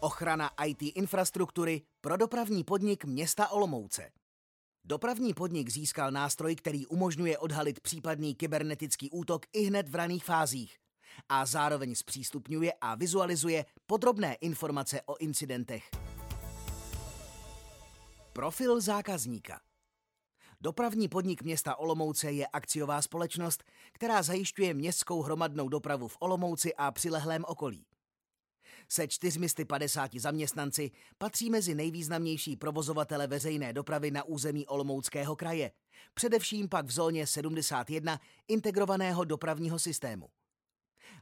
Ochrana IT infrastruktury pro dopravní podnik města Olomouce. Dopravní podnik získal nástroj, který umožňuje odhalit případný kybernetický útok i hned v raných fázích a zároveň zpřístupňuje a vizualizuje podrobné informace o incidentech. Profil zákazníka Dopravní podnik města Olomouce je akciová společnost, která zajišťuje městskou hromadnou dopravu v Olomouci a přilehlém okolí. Se 450 zaměstnanci patří mezi nejvýznamnější provozovatele veřejné dopravy na území Olomouckého kraje, především pak v zóně 71 integrovaného dopravního systému.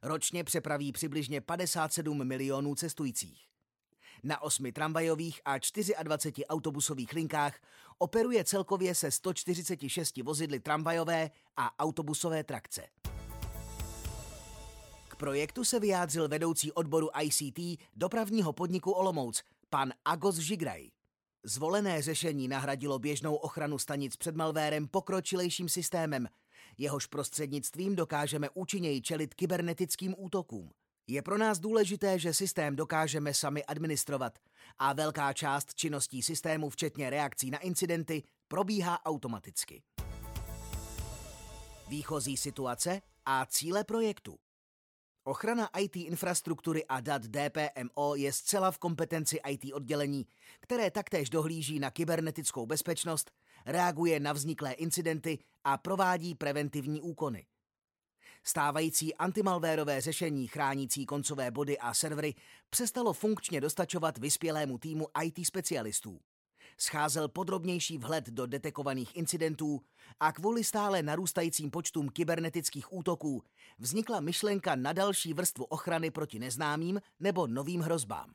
Ročně přepraví přibližně 57 milionů cestujících. Na osmi tramvajových a 24 autobusových linkách operuje celkově se 146 vozidly tramvajové a autobusové trakce. Projektu se vyjádřil vedoucí odboru ICT dopravního podniku Olomouc, pan Agos Žigraj. Zvolené řešení nahradilo běžnou ochranu stanic před malvérem pokročilejším systémem, jehož prostřednictvím dokážeme účinněji čelit kybernetickým útokům. Je pro nás důležité, že systém dokážeme sami administrovat a velká část činností systému, včetně reakcí na incidenty, probíhá automaticky. Výchozí situace a cíle projektu. Ochrana IT infrastruktury a dat DPMO je zcela v kompetenci IT oddělení, které taktéž dohlíží na kybernetickou bezpečnost, reaguje na vzniklé incidenty a provádí preventivní úkony. Stávající antimalvérové řešení chránící koncové body a servery přestalo funkčně dostačovat vyspělému týmu IT specialistů. Scházel podrobnější vhled do detekovaných incidentů a kvůli stále narůstajícím počtům kybernetických útoků vznikla myšlenka na další vrstvu ochrany proti neznámým nebo novým hrozbám.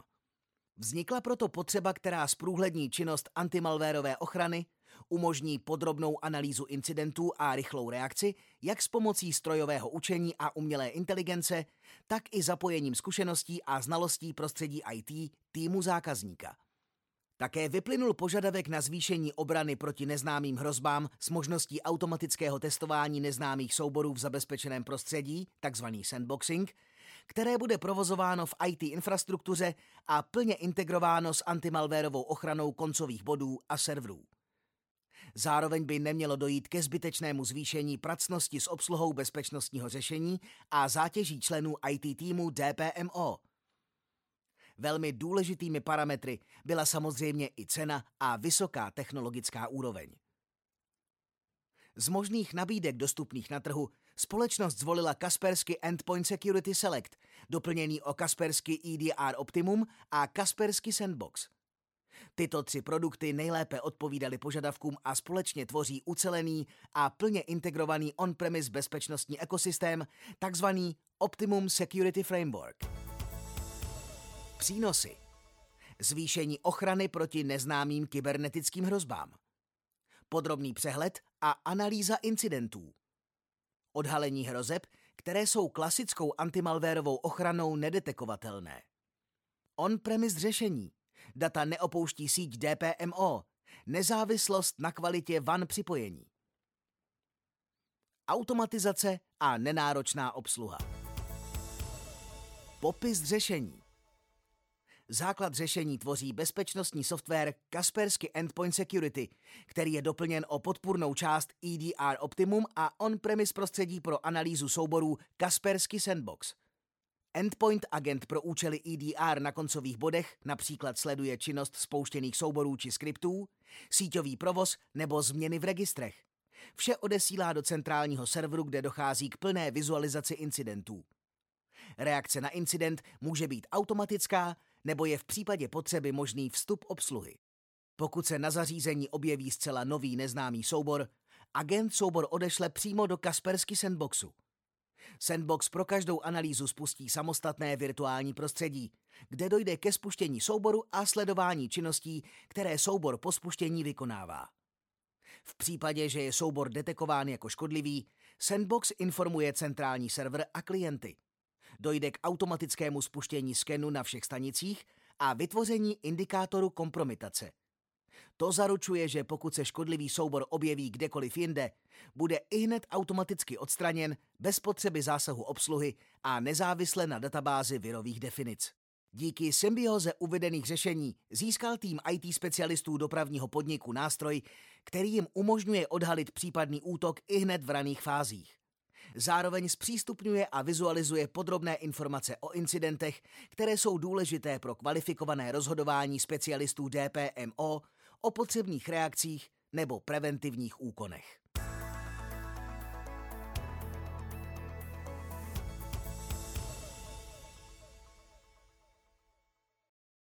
Vznikla proto potřeba, která zprůhlední činnost antimalvérové ochrany, umožní podrobnou analýzu incidentů a rychlou reakci, jak s pomocí strojového učení a umělé inteligence, tak i zapojením zkušeností a znalostí prostředí IT týmu zákazníka. Také vyplynul požadavek na zvýšení obrany proti neznámým hrozbám s možností automatického testování neznámých souborů v zabezpečeném prostředí, takzvaný sandboxing, které bude provozováno v IT infrastruktuře a plně integrováno s antimalvérovou ochranou koncových bodů a serverů. Zároveň by nemělo dojít ke zbytečnému zvýšení pracnosti s obsluhou bezpečnostního řešení a zátěží členů IT týmu DPMO. Velmi důležitými parametry byla samozřejmě i cena a vysoká technologická úroveň. Z možných nabídek dostupných na trhu společnost zvolila Kaspersky Endpoint Security Select, doplněný o Kaspersky EDR Optimum a Kaspersky Sandbox. Tyto tři produkty nejlépe odpovídaly požadavkům a společně tvoří ucelený a plně integrovaný on-premise bezpečnostní ekosystém, takzvaný Optimum Security Framework. Přínosy Zvýšení ochrany proti neznámým kybernetickým hrozbám. Podrobný přehled a analýza incidentů. Odhalení hrozeb, které jsou klasickou antimalvérovou ochranou nedetekovatelné. On-premise řešení. Data neopouští síť DPMO. Nezávislost na kvalitě van připojení. Automatizace a nenáročná obsluha. Popis řešení. Základ řešení tvoří bezpečnostní software Kaspersky Endpoint Security, který je doplněn o podpůrnou část EDR Optimum a on-premise prostředí pro analýzu souborů Kaspersky Sandbox. Endpoint agent pro účely EDR na koncových bodech například sleduje činnost spouštěných souborů či skriptů, síťový provoz nebo změny v registrech. Vše odesílá do centrálního serveru, kde dochází k plné vizualizaci incidentů. Reakce na incident může být automatická nebo je v případě potřeby možný vstup obsluhy. Pokud se na zařízení objeví zcela nový neznámý soubor, agent soubor odešle přímo do Kaspersky Sandboxu. Sandbox pro každou analýzu spustí samostatné virtuální prostředí, kde dojde ke spuštění souboru a sledování činností, které soubor po spuštění vykonává. V případě, že je soubor detekován jako škodlivý, Sandbox informuje centrální server a klienty. Dojde k automatickému spuštění skenu na všech stanicích a vytvoření indikátoru kompromitace. To zaručuje, že pokud se škodlivý soubor objeví kdekoliv jinde, bude i hned automaticky odstraněn bez potřeby zásahu obsluhy a nezávisle na databázi virových definic. Díky symbioze uvedených řešení získal tým IT specialistů dopravního podniku nástroj, který jim umožňuje odhalit případný útok i hned v raných fázích. Zároveň zpřístupňuje a vizualizuje podrobné informace o incidentech, které jsou důležité pro kvalifikované rozhodování specialistů DPMO o potřebných reakcích nebo preventivních úkonech.